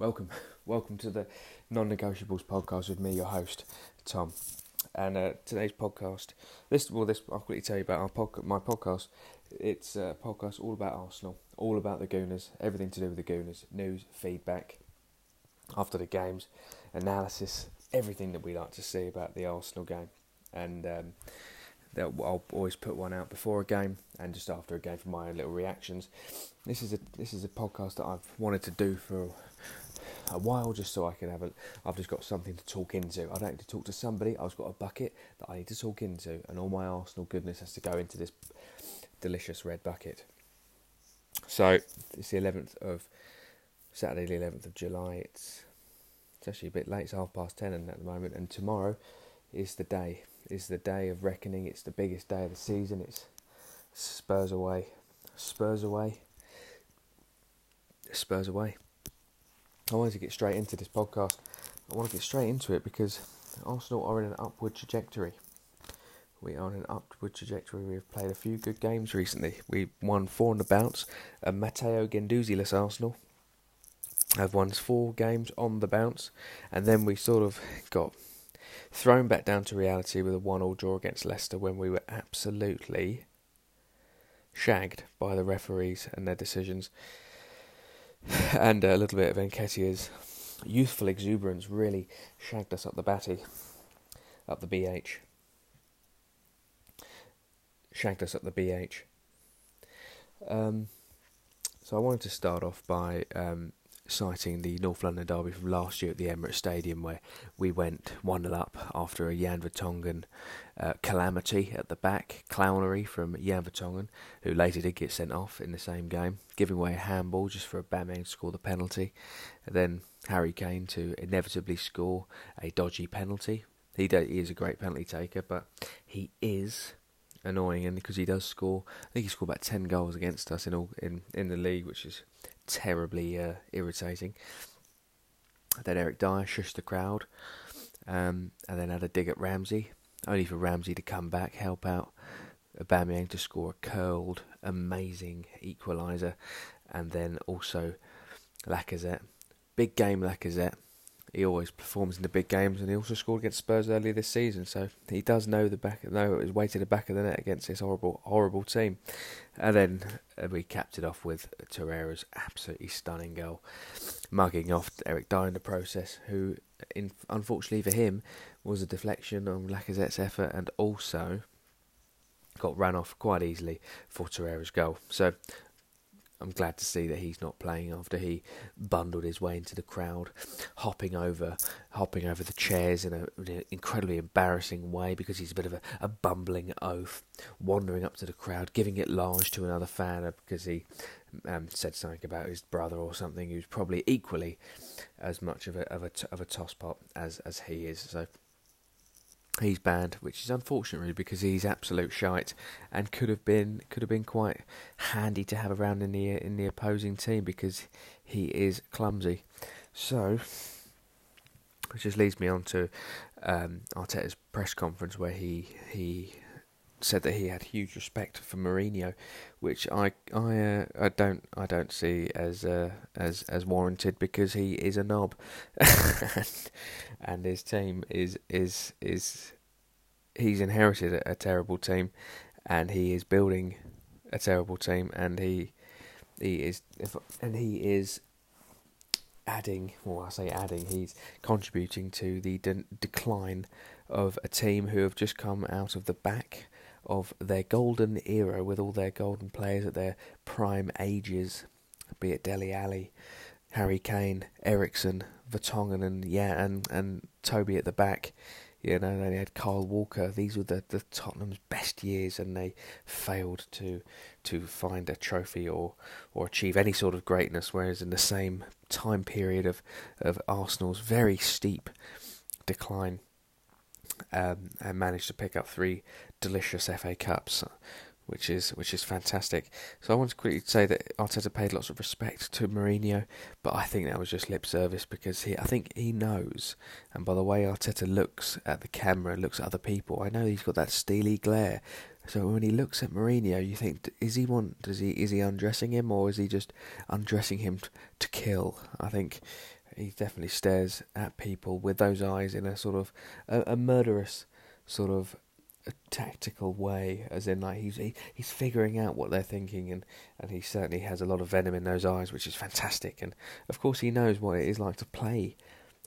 welcome, welcome to the non-negotiables podcast with me, your host, Tom. And uh, today's podcast, this well, this I'll quickly tell you about our my podcast. It's a podcast all about Arsenal, all about the Gooners, everything to do with the Gooners, news, feedback after the games, analysis, everything that we like to see about the Arsenal game, and um, I'll always put one out before a game and just after a game for my little reactions. This is a this is a podcast that I've wanted to do for a while just so I can have a. I've just got something to talk into. I don't need to talk to somebody. I've got a bucket that I need to talk into, and all my Arsenal goodness has to go into this delicious red bucket. So it's the 11th of Saturday, the 11th of July. It's it's actually a bit late. It's half past ten at the moment, and tomorrow is the day. Is the day of reckoning. It's the biggest day of the season. It's Spurs away, Spurs away, Spurs away. I wanted to get straight into this podcast. I want to get straight into it because Arsenal are in an upward trajectory. We are in an upward trajectory. We've played a few good games recently. We won four on the bounce. A Matteo Guendouzi-less Arsenal have won four games on the bounce, and then we sort of got thrown back down to reality with a one-all draw against Leicester when we were absolutely shagged by the referees and their decisions and a little bit of Nketiah's youthful exuberance really shagged us up the batty, up the BH. Shagged us up the BH. Um, so I wanted to start off by um, citing the North London derby from last year at the Emirates Stadium, where we went 1 0 up after a Jan Vertonghen uh, calamity at the back, clownery from Jan Vertonghen, who later did get sent off in the same game, giving away a handball just for a Aubameyang to score the penalty. And then Harry Kane to inevitably score a dodgy penalty. He, do, he is a great penalty taker, but he is annoying, and because he does score, I think he scored about ten goals against us in all in in the league, which is terribly uh, irritating. Then Eric Dier shushed the crowd, um, and then had a dig at Ramsey, only for Ramsey to come back, help out Aubameyang to score a curled, amazing equaliser, and then also Lacazette. Big game Lacazette he always performs in the big games, and he also scored against Spurs earlier this season. So he does know the back, know his way to the back of the net against this horrible, horrible team. And then uh, we capped it off with Torreira's absolutely stunning goal, mugging off Eric Dier in the process, who, in, unfortunately for him, was a deflection on Lacazette's effort, and also got ran off quite easily for Torreira's goal. So I'm glad to see that he's not playing after he bundled his way into the crowd, hopping over, hopping over the chairs in, a, in an incredibly embarrassing way because he's a bit of a, a, bumbling oaf, wandering up to the crowd, giving it large to another fan because he um, said something about his brother or something who's probably equally as much of a of a, of a tosspot as as he is. So he's banned, which is unfortunate really because he's absolute shite and could have been could have been quite handy to have around in the in the opposing team because he is clumsy. So, which just leads me on to um, Arteta's press conference where he he said that he had huge respect for Mourinho, which I I uh, I don't I don't see as uh, as as warranted because he is a knob, and, and his team is is is he's inherited a, a terrible team, and he is building a terrible team, and he he is and he is adding, well, I say adding, he's contributing to the de- decline of a team who have just come out of the back of their golden era with all their golden players at their prime ages, be it Dele Alli, Harry Kane, Eriksen, Vertonghen, and yeah, and and Toby at the back. You know, they had Kyle Walker. These were the, the Tottenham's best years, and they failed to to find a trophy or or achieve any sort of greatness. Whereas in the same time period of of Arsenal's very steep decline, um, and managed to pick up three delicious FA Cups, which is which is fantastic. So I want to quickly say that Arteta paid lots of respect to Mourinho, but I think that was just lip service because he I think he knows, and by the way Arteta looks at the camera, looks at other people, I know he's got that steely glare. So when he looks at Mourinho, you think, is he want? Does he is he undressing him, or is he just undressing him to kill? I think he definitely stares at people with those eyes in a sort of a, a murderous sort of a tactical way, as in like he's he, he's figuring out what they're thinking, and and he certainly has a lot of venom in those eyes, which is fantastic. And of course, he knows what it is like to play.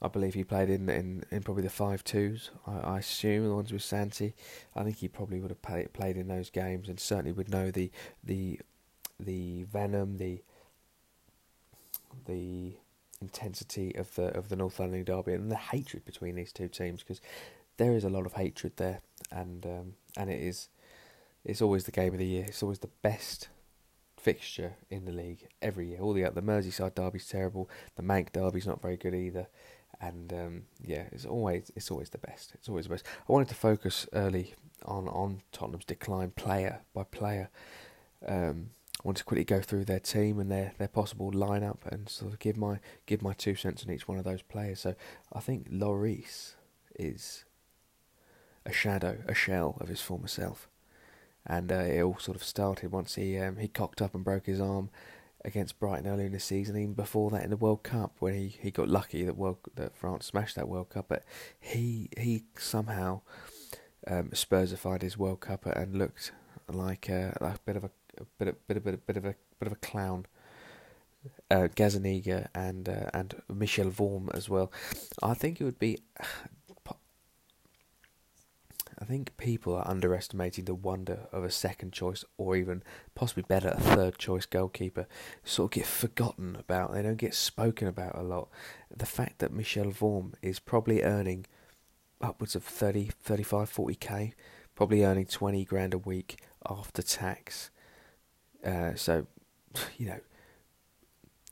I believe he played in in, in probably the five twos. I, I assume the ones with Santi. I think he probably would have play, played in those games, and certainly would know the the the venom, the the intensity of the of the North London derby, and the hatred between these two teams because there is a lot of hatred there, and um, and it is it's always the game of the year. It's always the best fixture in the league every year. All the the Merseyside derby's terrible. The Manc derby's not very good either, and um, yeah, it's always it's always the best. It's always the best. I wanted to focus early on on Tottenham's decline, player by player. Um, I want to quickly go through their team and their, their possible lineup and sort of give my give my two cents on each one of those players. So I think Lloris is a shadow, a shell of his former self. And uh, it all sort of started once he um, he cocked up and broke his arm against Brighton earlier in the season. Even before that, in the World Cup, when he, he got lucky that world that France smashed that World Cup, but he he somehow um, Spursified his World Cup and looked like a, like a bit of a, a bit of, bit of, bit of, bit of a bit of a clown. Uh, Gazzaniga and uh, and Michel Vorm as well. I think it would be I think people are underestimating the wonder of a second choice or even possibly better a third choice goalkeeper. Sort of get forgotten about. They don't get spoken about a lot. The fact that Michel Vorm is probably earning upwards of 30, 35, 40k, probably earning 20 grand a week after tax. Uh, so, you know,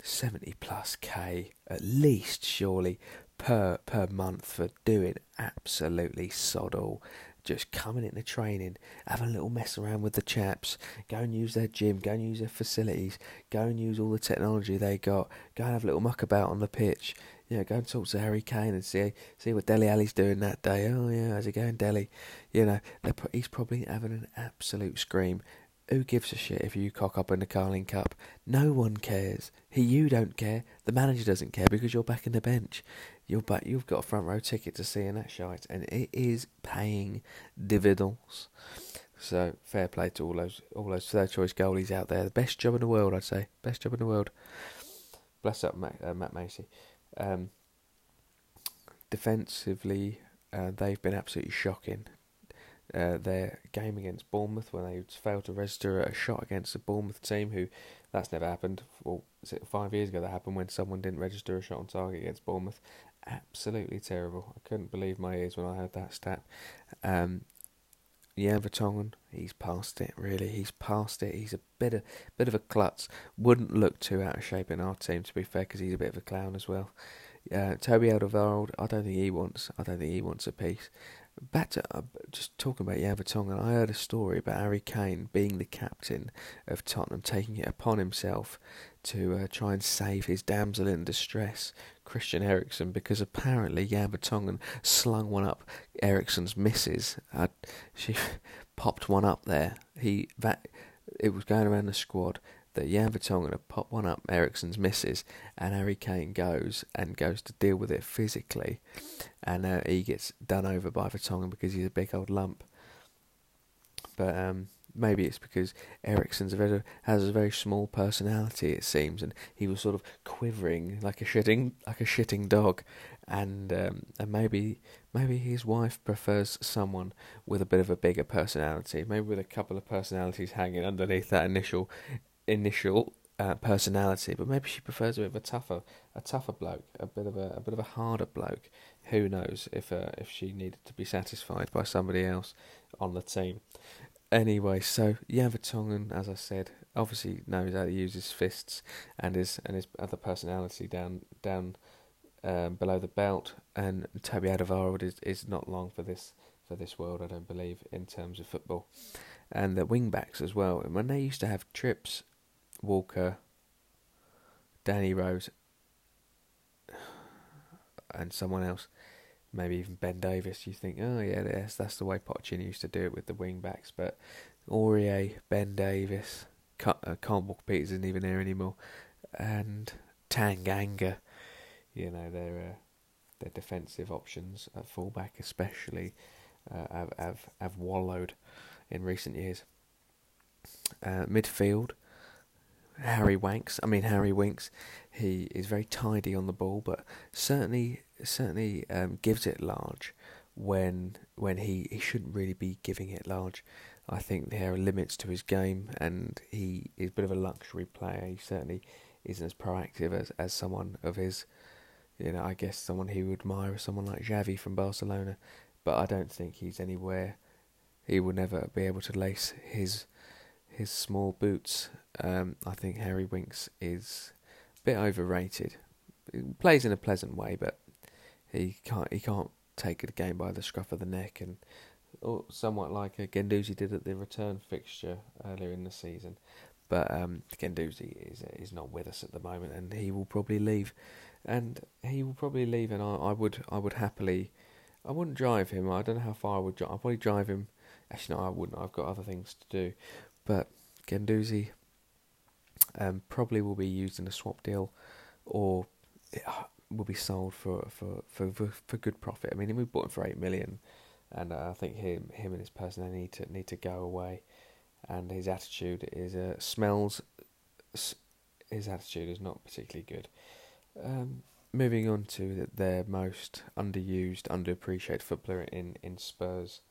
70 plus k at least, surely, per per month for doing absolutely sod all just coming into training, having a little mess around with the chaps, go and use their gym, go and use their facilities, go and use all the technology they got, go and have a little muck about on the pitch. You know, go and talk to Harry Kane and see see what Dele Alli's doing that day. Oh yeah, how's it going, Dele? You know, he's probably having an absolute scream. Who gives a shit if you cock up in the Carling Cup? No one cares. He, you don't care. The manager doesn't care because you're back in the bench you're back, you've got a front row ticket to seeing that shite, and it is paying dividends. So fair play to all those all those third choice goalies out there. The best job in the world, I'd say. Best job in the world. Bless up Matt, uh, Matt Macey. Um, defensively, uh, they've been absolutely shocking. Uh, their game against Bournemouth when they failed to register a shot against the Bournemouth team, who that's never happened. Well, five years ago that happened when someone didn't register a shot on target against Bournemouth, absolutely terrible. I couldn't believe my ears when I heard that stat. Um, Jan Vertonghen, he's past it. Really, he's past it. He's a bit of bit of a klutz. Wouldn't look too out of shape in our team, to be fair, because he's a bit of a clown as well. Uh, Toby Alderweireld, I don't think he wants. I don't think he wants a piece. Back to uh, just talking about Vertonghen, I heard a story about Harry Kane being the captain of Tottenham, taking it upon himself to uh, try and save his damsel in distress, Christian Eriksen, because apparently Jan Vertonghen slung one up Eriksen's missus. Uh, she popped one up there. He that it was going around the squad that Jan had popped one up Eriksen's misses, and Harry Kane goes and goes to deal with it physically, and uh, he gets done over by Vertonghen because he's a big old lump. But um, maybe it's because Eriksen's very, has a very small personality, it seems, and he was sort of quivering like a shitting like a shitting dog, and um, and maybe maybe his wife prefers someone with a bit of a bigger personality, maybe with a couple of personalities hanging underneath that initial initial uh, personality, but maybe she prefers a bit of a tougher a tougher bloke, a bit of a a bit of a harder bloke. Who knows if uh, if she needed to be satisfied by somebody else on the team. Anyway, so Jan Vertonghen, as I said, obviously knows how to use his fists and his and his other personality down down um, below the belt. And Toby Alderweireld is is not long for this for this world, I don't believe, in terms of football. And the wing backs as well. And when they used to have trips, Walker, Danny Rose, and someone else, maybe even Ben Davies, you think, oh yeah, that's that's the way Pochettino used to do it with the wing backs. But Aurier, Ben Davies, uh, Carl Walker Peters isn't even there anymore, and Tanganga. You know their uh, their defensive options at fullback, especially, uh, have, have have wallowed in recent years. Uh, midfield, Harry Wanks. I mean Harry Winks. He is very tidy on the ball, but certainly certainly um, gives it large when when he, he shouldn't really be giving it large. I think there are limits to his game, and he is a bit of a luxury player. He certainly isn't as proactive as, as someone of his, you know, I guess someone he would admire, someone like Xavi from Barcelona. But I don't think he's anywhere. He will never be able to lace his his small boots. Um, I think Harry Winks is a bit overrated. He plays in a pleasant way, but he can't he can't take a game by the scruff of the neck and or somewhat like a Guendouzi did at the return fixture earlier in the season. But um, Guendouzi is is not with us at the moment, and he will probably leave, and he will probably leave, and I, I would I would happily, I wouldn't drive him. I don't know how far I would. drive. I'd probably drive him. Actually, no, I wouldn't. I've got other things to do, but Guendouzi um, probably will be used in a swap deal, or will be sold for for, for, for, for good profit. I mean, we bought him for eight million, and uh, I think him him and his personality need to need to go away, and his attitude is uh, smells. His attitude is not particularly good. Um, moving on to their most underused, underappreciated footballer in in Spurs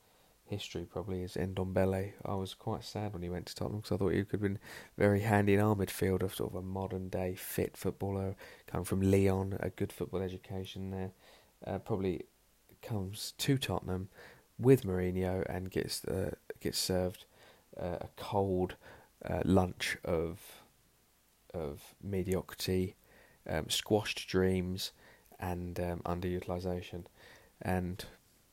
history probably is Ndombele. I was quite sad when he went to Tottenham because I thought he could have been very handy in our midfield of sort of a modern day fit footballer coming from Lyon, a good football education there. Uh, probably comes to Tottenham with Mourinho and gets uh, gets served uh, a cold uh, lunch of of mediocrity, um, squashed dreams, and um, underutilization, and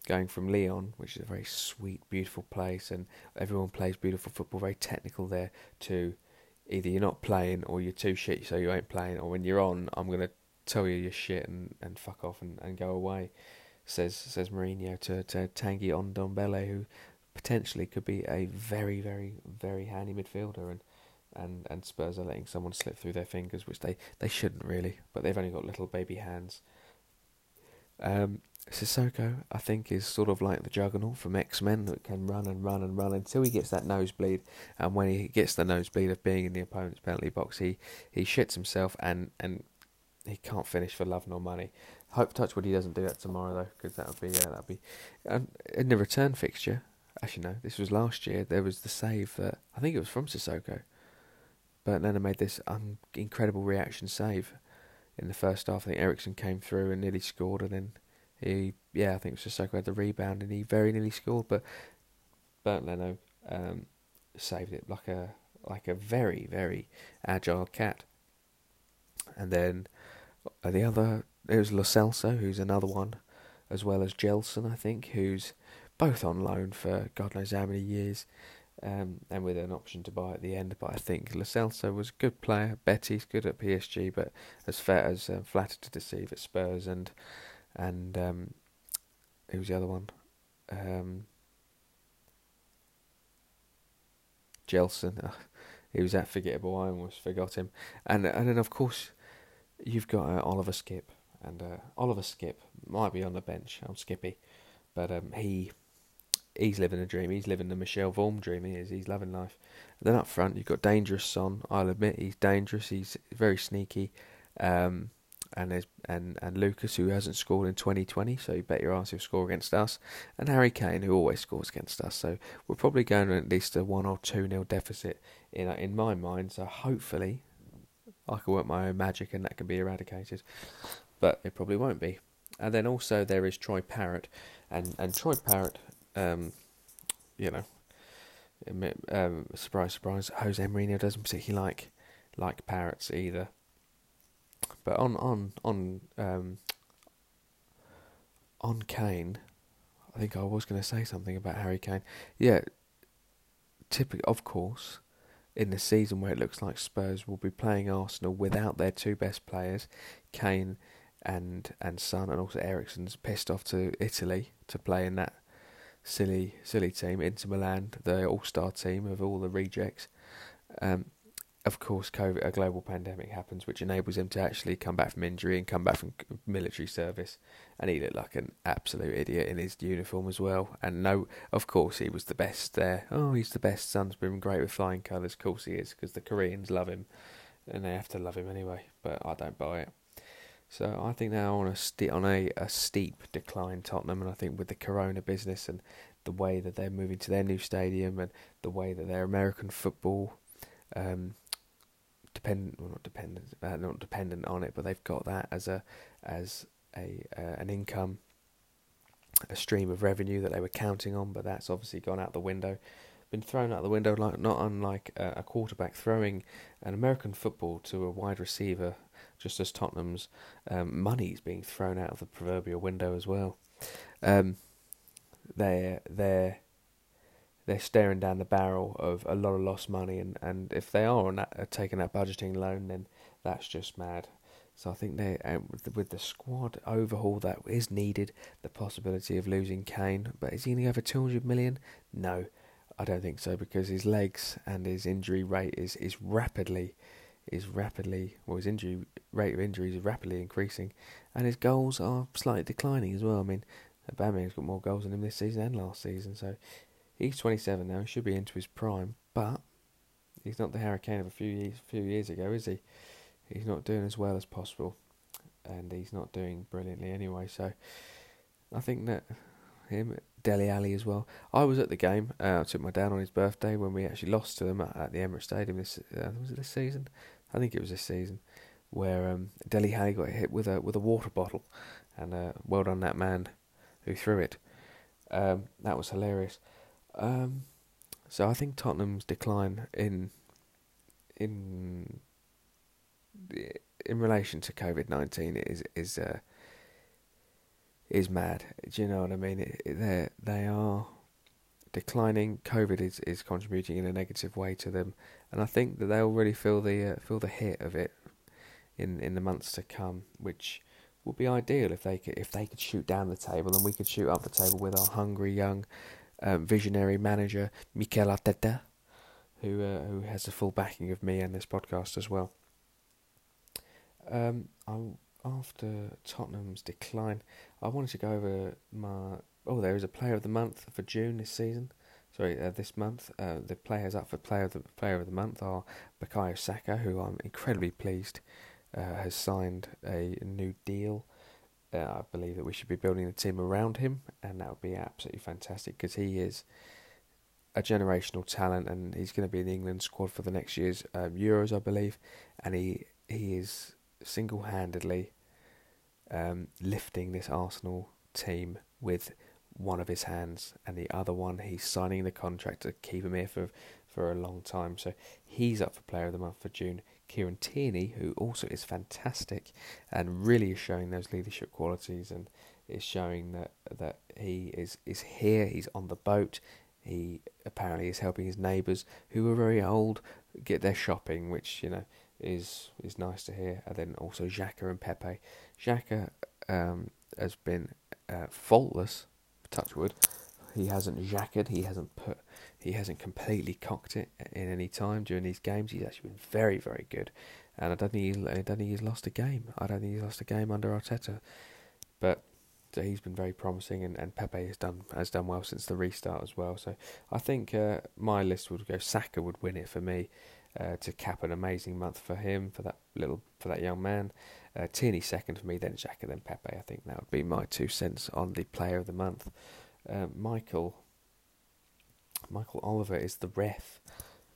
going from Lyon, which is a very sweet, beautiful place, and everyone plays beautiful football, very technical there, to either you're not playing or you're too shit, so you ain't playing, or when you're on, I'm gonna tell you you're shit and, and fuck off and, and go away. Says says Mourinho to to Tanguy Ndombele, who potentially could be a very very very handy midfielder, and and and Spurs are letting someone slip through their fingers, which they they shouldn't really, but they've only got little baby hands. Um, Sissoko, I think, is sort of like the Juggernaut from X Men that can run and run and run until he gets that nosebleed. And when he gets the nosebleed of being in the opponent's penalty box, he, he shits himself and, and he can't finish for love nor money. Hope Touchwood he doesn't do that tomorrow though, because that would be yeah, that'd be. Um, in the return fixture, actually no, this was last year. There was the save that I think it was from Sissoko, but Leno made this un- incredible reaction save in the first half. I think Eriksen came through and nearly scored, and then he, yeah, I think it was Sissoko had the rebound and he very nearly scored, but Bernd Leno um, saved it like a like a very very agile cat. And then uh, the other it was Lo Celso, who's another one, as well as Gelson, I think, who's both on loan for God knows how many years. Um, and with an option to buy at the end. But I think Lo Celso was a good player. Betty's good at PSG, but as fair as uh, flattered to deceive at Spurs, and and um, was the other one? Um, Gelson. he was that forgettable. I almost forgot him. And and then of course you've got uh, Oliver Skipp, and uh, Oliver Skipp might be on the bench. I'm Skippy, but um, he he's living a dream. He's living the Michel Vorm dream. He is. He's loving life. And then up front you've got Dangerous Son. I'll admit he's dangerous. He's very sneaky. Um, and and and Lucas who hasn't scored in 2020, so you bet your ass he'll score against us, and Harry Kane who always scores against us. So we're probably going at least a one or two nil deficit in in my mind. So hopefully, I can work my own magic and that can be eradicated, but it probably won't be. And then also there is Troy Parrott, and and Troy Parrott, um, you know, um, surprise surprise, Jose Mourinho doesn't particularly like like parrots either. But on on on um, on Kane, I think I was going to say something about Harry Kane. Yeah, typically, of course, in the season where it looks like Spurs will be playing Arsenal without their two best players, Kane and and Son, and also Eriksen's pissed off to Italy to play in that silly silly team, Inter Milan, the All Star team of all the rejects. Um, of course, COVID, a global pandemic happens, which enables him to actually come back from injury and come back from military service. And he looked like an absolute idiot in his uniform as well. And no, of course, he was the best there. Oh, he's the best. Son's been great with flying colours. Of course, he is, because the Koreans love him, and they have to love him anyway. But I don't buy it. So I think they're on a on a, a steep decline, Tottenham, and I think with the Corona business and the way that they're moving to their new stadium and the way that their American football um, dependent, well not dependent, uh, not dependent on it, but they've got that as a as a uh, an income, a stream of revenue that they were counting on, but that's obviously gone out the window, been thrown out the window, like not unlike a, quarterback throwing an American football to a wide receiver, just as Tottenham's um, money is being thrown out of the proverbial window as well. Um, they're they're they're staring down the barrel of a lot of lost money, and, and if they are on that, uh, taking that budgeting loan, then that's just mad. So I think they, uh, with, the, squad overhaul that is needed, the possibility of losing Kane, but is he going to go for 200 million? No, I don't think so because his legs and his injury rate is, is rapidly, is rapidly, well his injury rate of injuries is rapidly increasing, and his goals are slightly declining as well. I mean, Aubameyang's got more goals than him this season and last season, so He's 27 now. He should be into his prime, but he's not the Hurricane of a few years, few years ago, is he? He's not doing as well as possible, and he's not doing brilliantly anyway. So I think that him, Dele Alli as well. I was at the game. Uh, I took my dad on his birthday when we actually lost to them at, at the Emirates Stadium. This uh, was it this season? I think it was this season where um, Dele Alli got hit with a with a water bottle, and uh, well done that man who threw it. Um, that was hilarious. Um, so I think Tottenham's decline in in in relation to COVID nineteen is is uh, is mad. Do you know what I mean? they they are declining. COVID is, is contributing in a negative way to them, and I think that they'll really feel the uh, feel the hit of it in in the months to come, which would be ideal if they could if they could shoot down the table and we could shoot up the table with our hungry young um, visionary manager Mikel Arteta, who uh, who has the full backing of me and this podcast as well. Um, I, after Tottenham's decline, I wanted to go over my. Oh, there is a Player of the Month for June this season. Sorry, uh, this month. Uh, the players up for Player of the Player of the Month are Bukayo Saka, who I'm incredibly pleased uh, has signed a new deal uh, I believe that we should be building a team around him, and that would be absolutely fantastic because he is a generational talent, and he's going to be in the England squad for the next year's um, Euros, I believe, and he he is single handedly um, lifting this Arsenal team with one of his hands, and the other one he's signing the contract to keep him here for for a long time. So he's up for Player of the Month for June. Kieran Tierney, who also is fantastic and really is showing those leadership qualities and is showing that that he is is here. He's on the boat. He apparently is helping his neighbours who are very old get their shopping, which you know is is nice to hear. And then also Xhaka and Pepe. Xhaka um, has been uh, faultless. Touchwood. He hasn't jackered. He hasn't put he hasn't completely cocked it in any time during these games. He's actually been very, very good, and I don't think he's, I don't think he's lost a game. I don't think he's lost a game under Arteta, but so he's been very promising, and, and Pepe has done has done well since the restart as well. So I think uh, my list would go. Saka would win it for me uh, to cap an amazing month for him for that little for that young man. Uh, Tierney second for me, then Xhaka, then Pepe. I think that would be my two cents on the player of the month. Uh, Michael Michael Oliver is the ref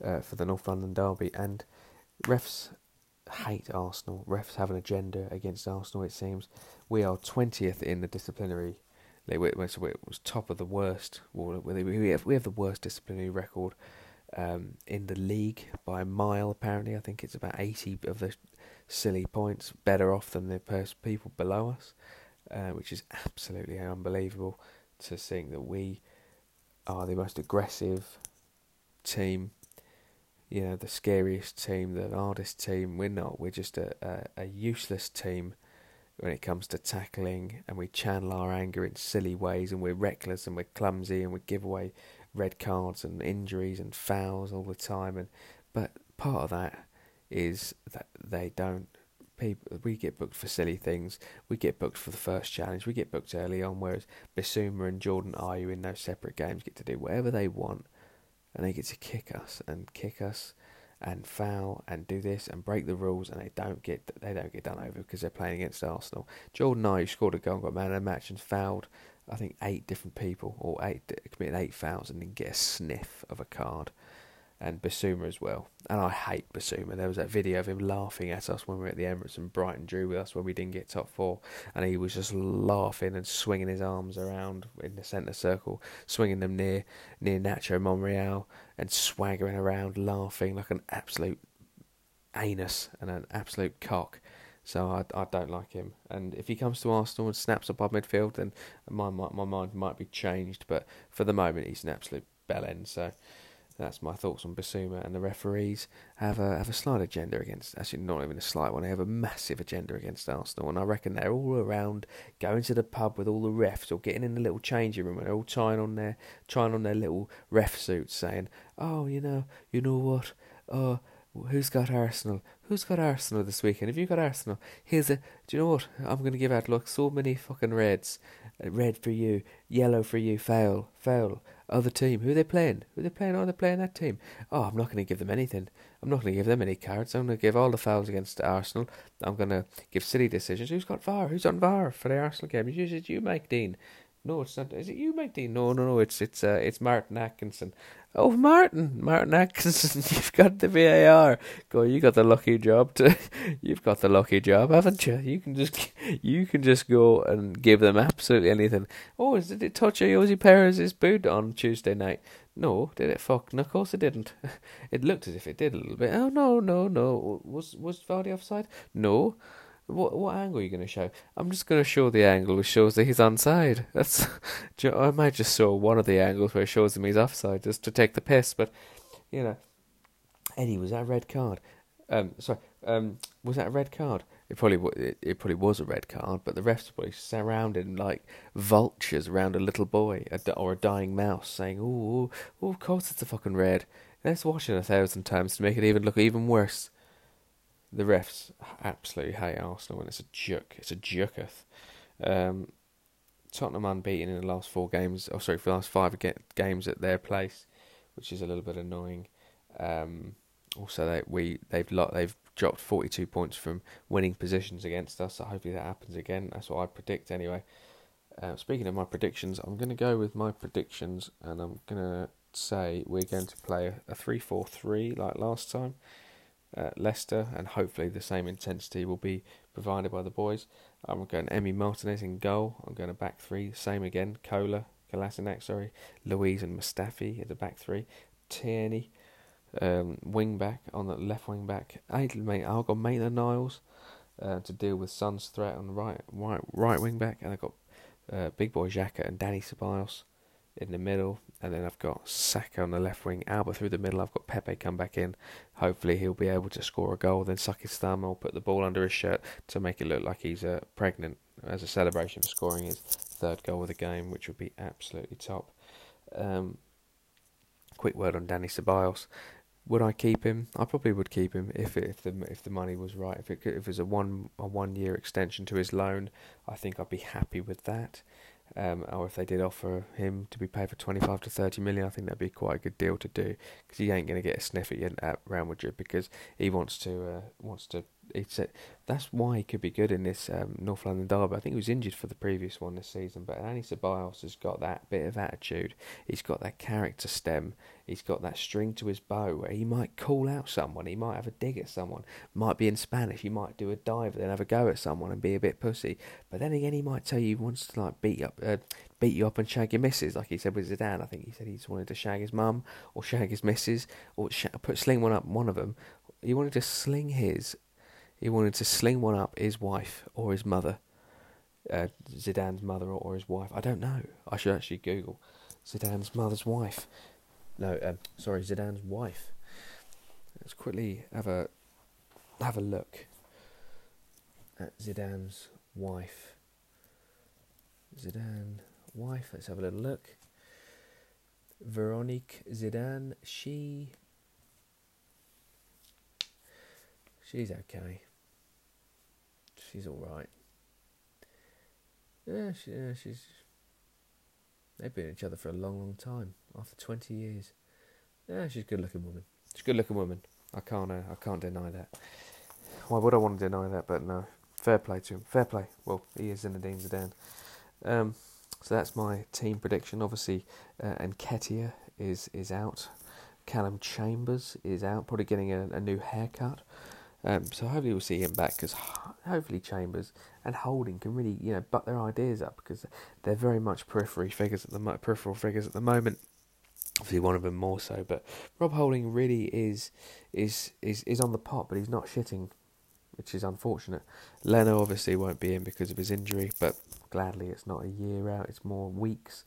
uh, for the North London derby, and refs hate Arsenal. Refs have an agenda against Arsenal. It seems we are twentieth in the disciplinary. It was top of the worst. We have we have the worst disciplinary record um, in the league by a mile. Apparently, I think it's about eighty of the silly points better off than the people below us, uh, which is absolutely unbelievable to think that we are the most aggressive team, you know, the scariest team, the hardest team. We're not. We're just a, a, a useless team when it comes to tackling, and we channel our anger in silly ways, and we're reckless and we're clumsy, and we give away red cards and injuries and fouls all the time. And but part of that is that they don't. People, we get booked for silly things. We get booked for the first challenge. We get booked early on, whereas Bissouma and Jordan Ayew in those separate games get to do whatever they want, and they get to kick us and kick us and foul and do this and break the rules, and they don't get they don't get done over because they're playing against Arsenal. Jordan Ayew scored a goal, got man of the match, and fouled I think eight different people or eight committed eight fouls and didn't get a sniff of a card. And Bissouma as well. And I hate Bissouma. There was that video of him laughing at us when we were at the Emirates and Brighton drew with us when we didn't get top four. And he was just laughing and swinging his arms around in the centre circle, swinging them near near Nacho Monreal and swaggering around, laughing like an absolute anus and an absolute cock. So I, I don't like him. And if he comes to Arsenal and snaps up our midfield, then my, my my mind might be changed. But for the moment, he's an absolute bellend. So that's my thoughts on Bissouma. And the referees have a have a slight agenda against. Actually, not even a slight one. They have a massive agenda against Arsenal. And I reckon they're all around going to the pub with all the refs or getting in the little changing room and they're all trying on their trying on their little ref suits, saying, "Oh, you know, you know what." Oh, who's got Arsenal? Who's got Arsenal this weekend? Have you got Arsenal? Here's a. Do you know what? I'm going to give out look so many fucking reds. Uh, red for you, yellow for you, foul, foul. Other team. Who are they playing? Who are they playing? Oh, they're playing that team. Oh, I'm not going to give them anything. I'm not going to give them any cards. I'm going to give all the fouls against Arsenal. I'm going to give silly decisions. Who's got VAR? Who's on VAR for the Arsenal game? Is it you, Mike Dean? No, it's not. Is it you, Dean? No, no, no. It's it's uh, it's Martin Atkinson. Oh, Martin, Martin Atkinson, you've got the VAR. Go, you got the lucky job. To, you've got the lucky job, haven't you? You can just, you can just go and give them absolutely anything. Oh, did it touch Ayoze Perez's boot on Tuesday night? No, did it? Fuck, no, of course it didn't. It looked as if it did a little bit. Oh no, no, no. Was was Vardy offside? No. What what angle are you going to show? I'm just going to show the angle which shows that he's onside. That's I might just show one of the angles where it shows him he's offside just to take the piss. But you know, Eddie, was that a red card? Um, sorry, um, was that a red card? It probably it, it probably was a red card, but the refs probably surrounded like vultures around a little boy a, or a dying mouse, saying, "Oh, oh, of course it's a fucking red." Let's watch it a thousand times to make it even look even worse the refs absolutely hate Arsenal and it's a joke. It's a juketh. Um, Tottenham unbeaten in the last four games. Oh, sorry, for the last five games at their place, which is a little bit annoying. Um, also, they we they've lot they've dropped forty two points from winning positions against us. So hopefully that happens again. That's what I predict anyway. Uh, speaking of my predictions, I'm going to go with my predictions, and I'm going to say we're going to play a three four three like last time uh, Leicester, and hopefully the same intensity will be provided by the boys. I'm going Emi Martinez in goal. I'm going to back three, same again. Kola, Kolasinac, sorry, Luiz and Mustafi at the back three. Tierney, um, wing back on the left wing back. Mate, I've got Maitland Niles uh, to deal with Son's threat on the right right right wing back, and I've got uh, Big Boy Xhaka and Danny Ceballos in the middle, and then I've got Saka on the left wing, Auba through the middle. I've got Pepe come back in. Hopefully, he'll be able to score a goal. Then suck his thumb or put the ball under his shirt to make it look like he's uh, pregnant as a celebration for scoring his third goal of the game, which would be absolutely top. Um, quick word on Danny Ceballos. Would I keep him? I probably would keep him if if the if the money was right. If it if it was a one a one year extension to his loan, I think I'd be happy with that. Um, or if they did offer him to be paid for 25 to 30 million, I think that'd be quite a good deal to do because he ain't going to get a sniff at, at Real Madrid because he wants to uh, wants to it's a, that's why he could be good in this um, North London derby. I think he was injured for the previous one this season, but Dani Ceballos has got that bit of attitude. He's got that character stem. He's got that string to his bow where he might call out someone. He might have a dig at someone. Might be in Spanish. He might do a dive, then have a go at someone and be a bit pussy. But then again, he might tell you he wants to like beat up, uh, beat you up and shag your missus, like he said with Zidane. I think he said he just wanted to shag his mum or shag his missus or sh- put sling one up one of them. He wanted to sling his he wanted to sling one up his wife or his mother, uh, Zidane's mother or his wife. I don't know. I should actually Google Zidane's mother's wife. No, um, sorry, Zidane's wife. Let's quickly have a have a look at Zidane's wife. Zidane wife. Let's have a little look. Veronique Zidane. She she's okay. She's all right. Yeah, she, yeah, she's. They've been each other for a long, long time. After twenty years. Yeah, she's a good-looking woman. She's a good-looking woman. I can't. Uh, I can't deny that. Why would I want to deny that? But no. Fair play to him. Fair play. Well, he is Zinedine Zidane. Um, so that's my team prediction. Obviously, uh, Nketiah is is out. Callum Chambers is out, probably getting a, a new haircut. Um, so hopefully we'll see him back because hopefully Chambers and Holding can really you know butt their ideas up because they're very much periphery figures at the peripheral figures at the moment. Obviously one of them more so, but Rob Holding really is is is is on the pot, but he's not shitting, which is unfortunate. Leno obviously won't be in because of his injury, but gladly it's not a year out; it's more weeks.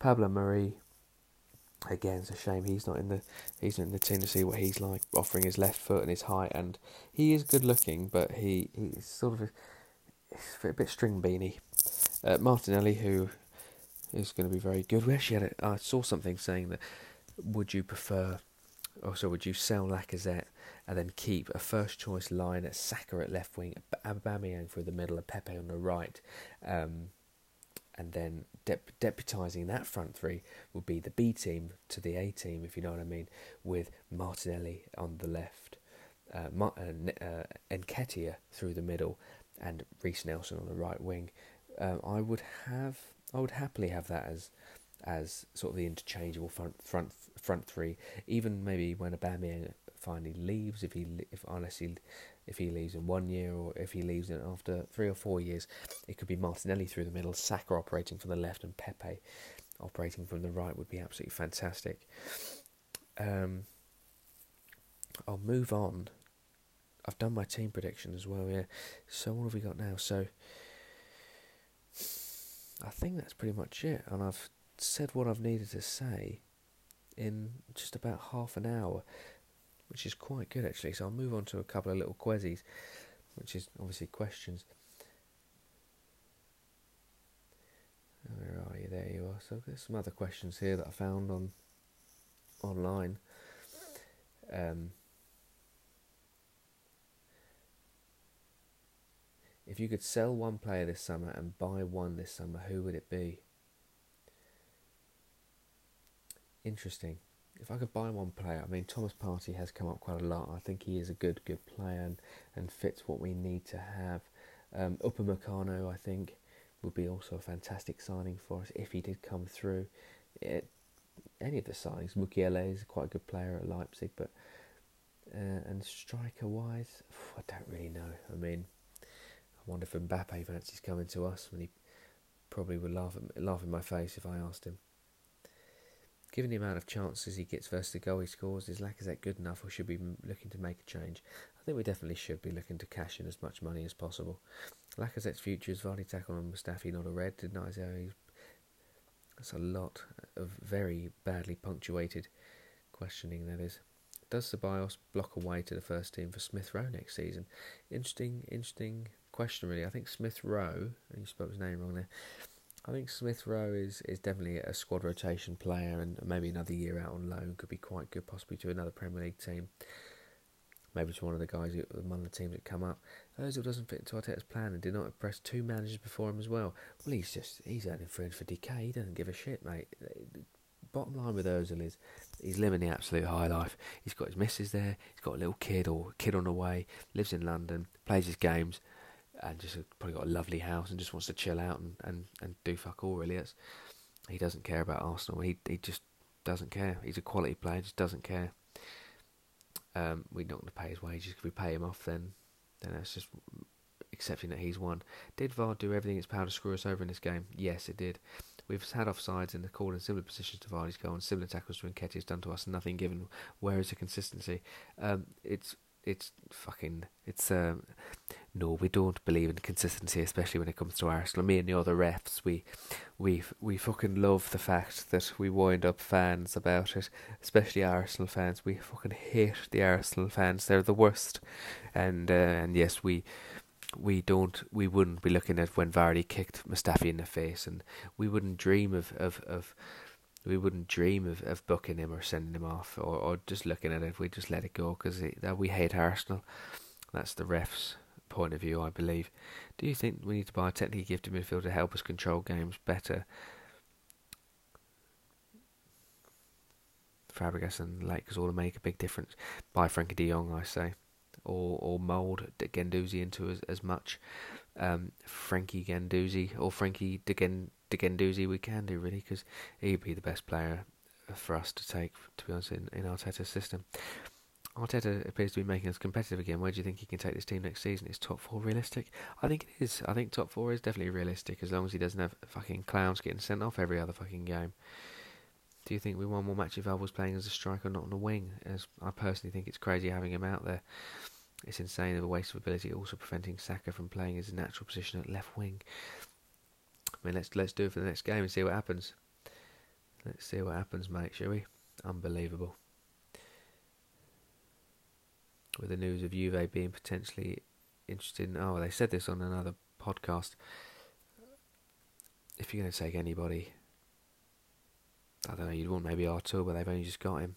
Pablo Mari again, it's a shame he's not in the he's not in the team to see what he's like, offering his left foot and his height, and he is good looking, but he he's sort of a, a bit string beanie. Uh, Martinelli, who is going to be very good. We actually had a, I saw something saying that would you prefer, or so would you sell Lacazette and then keep a first choice line at Saka at left wing, Aubameyang through the middle, and Pepe on the right. Um, and then dep- deputising that front three would be the B team to the A team, if you know what I mean, with Martinelli on the left, uh, Ma- uh, uh, Nketiah through the middle, and Reiss Nelson on the right wing. Um, I would have, I would happily have that as, as sort of the interchangeable front front front three. Even maybe when Aubameyang finally leaves, if he if unless he if he leaves in one year or if he leaves in after three or four years. It could be Martinelli through the middle, Saka operating from the left, and Pepe operating from the right would be absolutely fantastic. Um, I'll move on. I've done my team prediction as well, yeah. So what have we got now? So I think that's pretty much it, and I've said what I've needed to say in just about half an hour which is quite good actually. So I'll move on to a couple of little quizzes, which is obviously questions. Where are you? There you are. So there's some other questions here that I found on online. Um, if you could sell one player this summer and buy one this summer, who would it be? Interesting if I could buy one player, I mean Thomas Partey has come up quite a lot. I think he is a good good player and, and fits what we need to have. Um, Upamecano, I think, would be also a fantastic signing for us if he did come through. It, any of the signings, Mukiele is quite a good player at Leipzig, but uh, and striker wise, I don't really know. I mean, wonder if Mbappe fancies coming to us when he probably would laugh at, laugh in my face if I asked him. Given the amount of chances he gets versus the goal he scores, is Lacazette good enough or should we be looking to make a change? I think we definitely should be looking to cash in as much money as possible. Lacazette's future is Vardy tackle on Mustafi, not a red. Denies That's a lot of very badly punctuated questioning, that is. Does Ceballos block away to the first team for Smith Rowe next season? Interesting, interesting question, really. I think Smith Rowe, you spoke his name wrong there, I think Smith Rowe is, is definitely a squad rotation player, and maybe another year out on loan could be quite good, possibly to another Premier League team. Maybe to one of the guys, one of the teams that come up. Ozil doesn't fit into Arteta's plan and did not impress two managers before him as well. Well, he's just he's earning friends for decay. He doesn't give a shit, mate. Bottom line with Ozil is he's living the absolute high life. He's got his missus there. He's got a little kid or kid on the way. Lives in London. Plays his games and just probably got a lovely house and just wants to chill out and, and, and do fuck all really. It's, he doesn't care about Arsenal. He he just doesn't care. He's a quality player, just doesn't care. Um, we're not going to pay his wages. If we pay him off, then then that's just accepting that he's won. Did VAR do everything in its power to screw us over in this game? Yes, it did. We've had offsides and the call in similar positions to Vardy's goal and similar tackles to Nketiah's done to us. Nothing given. Where is the consistency? Um, it's it's fucking it's um no we don't believe in consistency especially when it comes to Arsenal. Me and the other refs we we we fucking love the fact that we wind up fans about it especially Arsenal fans. We fucking hate the Arsenal fans. They're the worst. And uh, and yes we we don't we wouldn't be looking at when Vardy kicked Mustafi in the face. And we wouldn't dream of of, of we wouldn't dream of, of booking him or sending him off or, or just looking at it. We just let it go because that we hate Arsenal. That's the refs' point of view, I believe. Do you think we need to buy a technically gifted midfielder to help us control games better? Fabregas and Lakers all to make a big difference. Buy Frankie de Jong, I say, or or mould Guendouzi into as, as much um, Frankie Guendouzi or Frankie de, Gen, de Guendouzi we can do really because he'd be the best player for us to take to be honest in, in Arteta's system. Arteta appears to be making us competitive again. Where do you think he can take this team next season? Is top four realistic? I think it is. I think top four is definitely realistic as long as he doesn't have fucking clowns getting sent off every other fucking game. Do you think we won more matches if Auba was playing as a striker, not on a wing? As I personally think it's crazy having him out there. It's insane of a waste of ability, also preventing Saka from playing his natural position at left wing. I mean, let's let's do it for the next game and see what happens. Let's see what happens, mate, shall we? Unbelievable. With the news of Juve being potentially interested in. Oh, they said this on another podcast. If you're going to take anybody, I don't know, you'd want maybe Arthur, but they've only just got him.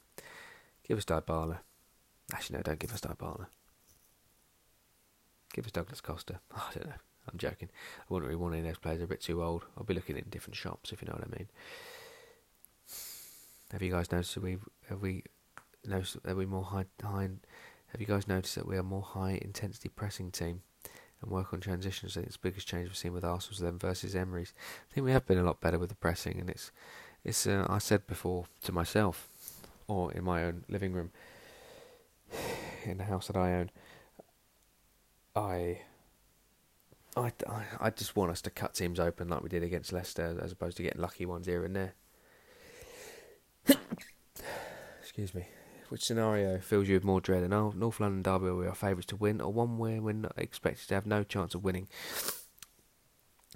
Give us Dybala. Actually, no, don't give us Dybala. Give us Douglas Costa. Oh, I don't know. I'm joking. I wouldn't really want any of those players. They're a bit too old. I'll be looking in different shops, if you know what I mean. Have you guys noticed that we have we noticed that we more high high? Have you guys noticed that we are more high intensity pressing team and work on transitions? I think it's the biggest change we've seen with Arsenal's them versus Emery's. I think we have been a lot better with the pressing, and it's it's. Uh, I said before to myself, or in my own living room, in the house that I own, I. I, I, I just want us to cut teams open like we did against Leicester, as opposed to getting lucky ones here and there. Excuse me. Which scenario fills you with more dread? An North London derby where we are favourites to win, or one where we're not expected to have no chance of winning?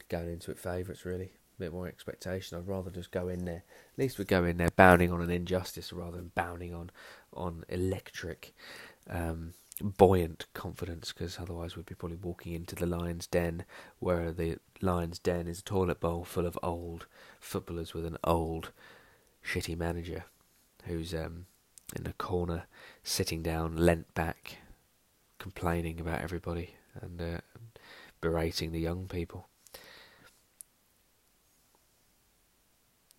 Going into it favourites, really. A bit more expectation. I'd rather just go in there. At least we go in there bounding on an injustice rather than bounding on on electric, um, buoyant confidence. Because otherwise, we'd be probably walking into the Lions' Den, where the Lions' Den is a toilet bowl full of old footballers with an old shitty manager who's um, in the corner, sitting down, leant back, complaining about everybody and uh, berating the young people.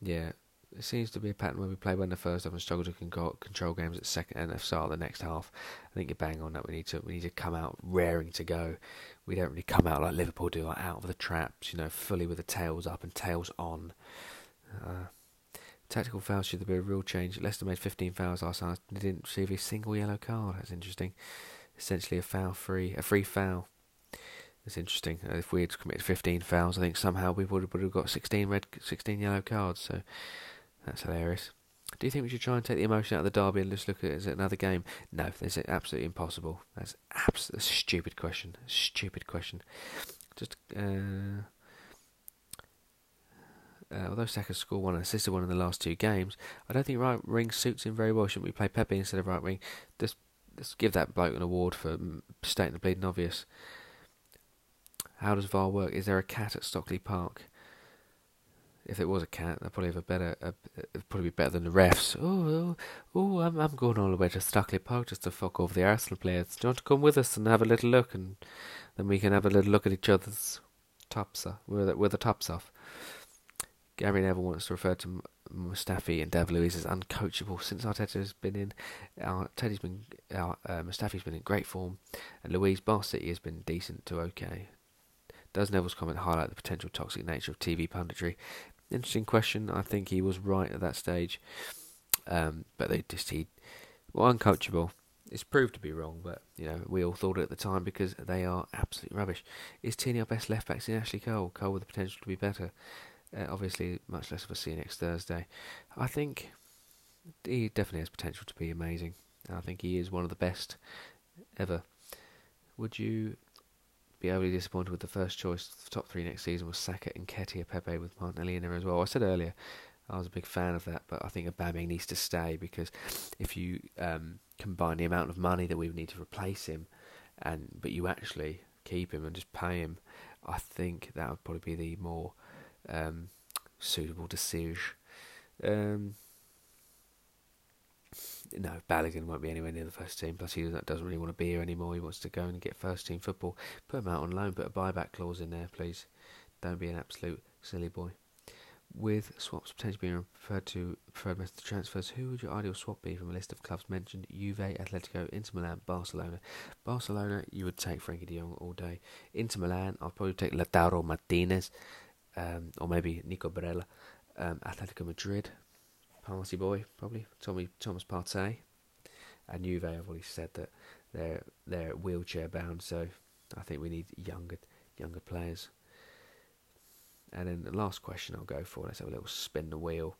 Yeah, it seems to be a pattern where we play well in the first half and struggle to control, control games at second and start the next half. I think you're bang on that. We need to we need to come out raring to go. We don't really come out like Liverpool do, like out of the traps, you know, fully with the tails up and tails on. Uh, Tactical fouls should there be a real change. Leicester made 15 fouls last night. They didn't receive a single yellow card. That's interesting. Essentially a foul free, a free foul. That's interesting. Uh, if we had committed 15 fouls, I think somehow we would, have got 16 red, 16 yellow cards. So that's hilarious. Do you think we should try and take the emotion out of the derby and just look at it as another game? No, that's absolutely impossible. That's absolutely stupid question. Stupid question. Just uh, uh, although Saka scored one and assisted one in the last two games, I don't think right wing suits him very well. Shouldn't we play Pepe instead of right wing? Just, just give that bloke an award for stating the bleeding obvious. How does VAR work? Is there a cat at Stockley Park? If it was a cat, they'd probably have a better, uh, probably be better than the refs. Oh, oh, oh, I'm, I'm going all the way to Stockley Park just to fuck over the Arsenal players. Do you want to come with us and have a little look, and then we can have a little look at each other's tops, uh, where the, where the tops off. Gary Neville wants to refer to Mustafi and David Luiz as uncoachable since Arteta's been in. Uh, Teddy's been uh, uh, Mustafi's been in great form, and Luiz Bar City has been decent to okay. Does Neville's comment highlight the potential toxic nature of TV punditry? Interesting question. I think he was right at that stage, um, but they just he well uncoachable. It's proved to be wrong, but you know we all thought it at the time because they are absolute rubbish. Is Tierney our best left back in Ashley Cole? Cole with the potential to be better. Uh, obviously, much less of a see next Thursday. I think he definitely has potential to be amazing. I think he is one of the best ever. Would you be overly disappointed with the first choice the top three next season was Saka, Nketiah, Pepe with Martinelli in there as well? I said earlier I was a big fan of that, but I think Aubameyang needs to stay because if you um, combine the amount of money that we would need to replace him, and but you actually keep him and just pay him, I think that would probably be the more um, suitable decision. Um, no, Balogun won't be anywhere near the first team. Plus, he doesn't really want to be here anymore. He wants to go and get first team football. Put him out on loan. Put a buyback clause in there, please. Don't be an absolute silly boy. With swaps potentially being referred to preferred method of transfers, who would your ideal swap be from a list of clubs mentioned? Juve, Atletico, Inter Milan, Barcelona. Barcelona, you would take Frenkie de Jong all day. Inter Milan, I'd probably take Lautaro Martinez, um, or maybe Nico Barella. Um, Atletico Madrid, party boy, probably Tommy Thomas Partey. And Juve, I've already said that they're they're wheelchair bound, so I think we need younger younger players. And then the last question I'll go for, let's have a little spin the wheel.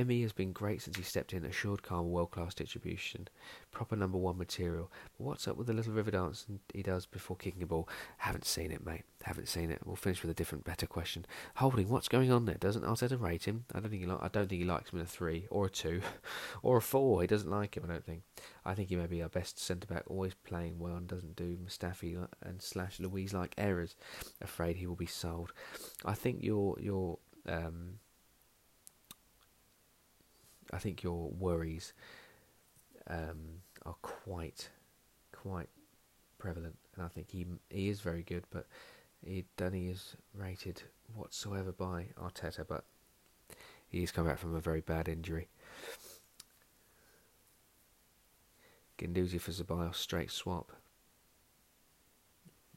Emi has been great since he stepped in, assured calm, world class distribution, proper number one material. But what's up with the little river dance he does before kicking a ball? Haven't seen it, mate. Haven't seen it. We'll finish with a different, better question. Holding, what's going on there? Doesn't Arteta rate him? I don't think he li- I don't think he likes him in a three or a two or a four. He doesn't like him. I don't think. I think he may be our best centre back, always playing well and doesn't do Mustafi and slash Luiz like errors. Afraid he will be sold. I think your your um, I think your worries um, are quite quite prevalent, and I think he he is very good, but he Danny is rated whatsoever by Arteta, but he's come back from a very bad injury. Guendouzi for Ceballos straight swap.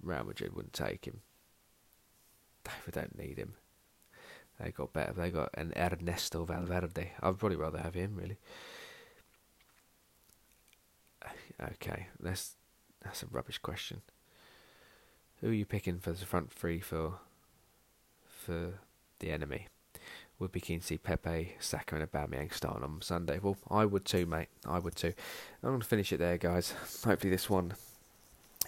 Real Madrid wouldn't take him. They don't need him. They got better. They got an Ernesto Valverde. I'd probably rather have him really. Okay, that's that's a rubbish question. Who are you picking for the front three for for the enemy? Would be keen to see Pepe, Saka, and Aubameyang starting on Sunday. Well, I would too, mate. I would too. I'm going to finish it there, guys. Hopefully, this one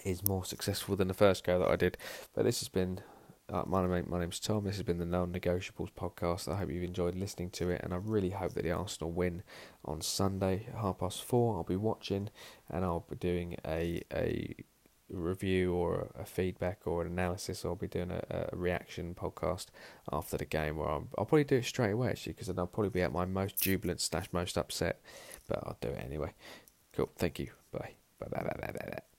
is more successful than the first go that I did. But this has been uh, my, name, my name's Tom. This has been the Non Negotiables podcast. I hope you've enjoyed listening to it, and I really hope that the Arsenal win on Sunday, at half past four. I'll be watching, and I'll be doing a a review or a feedback or an analysis. Or I'll be doing a, a reaction podcast after the game, where i will probably do it straight away actually, because then I'll probably be at my most jubilant slash most upset, but I'll do it anyway. Cool. Thank you. Bye. Bye. Bye. Bye. Bye. Bye.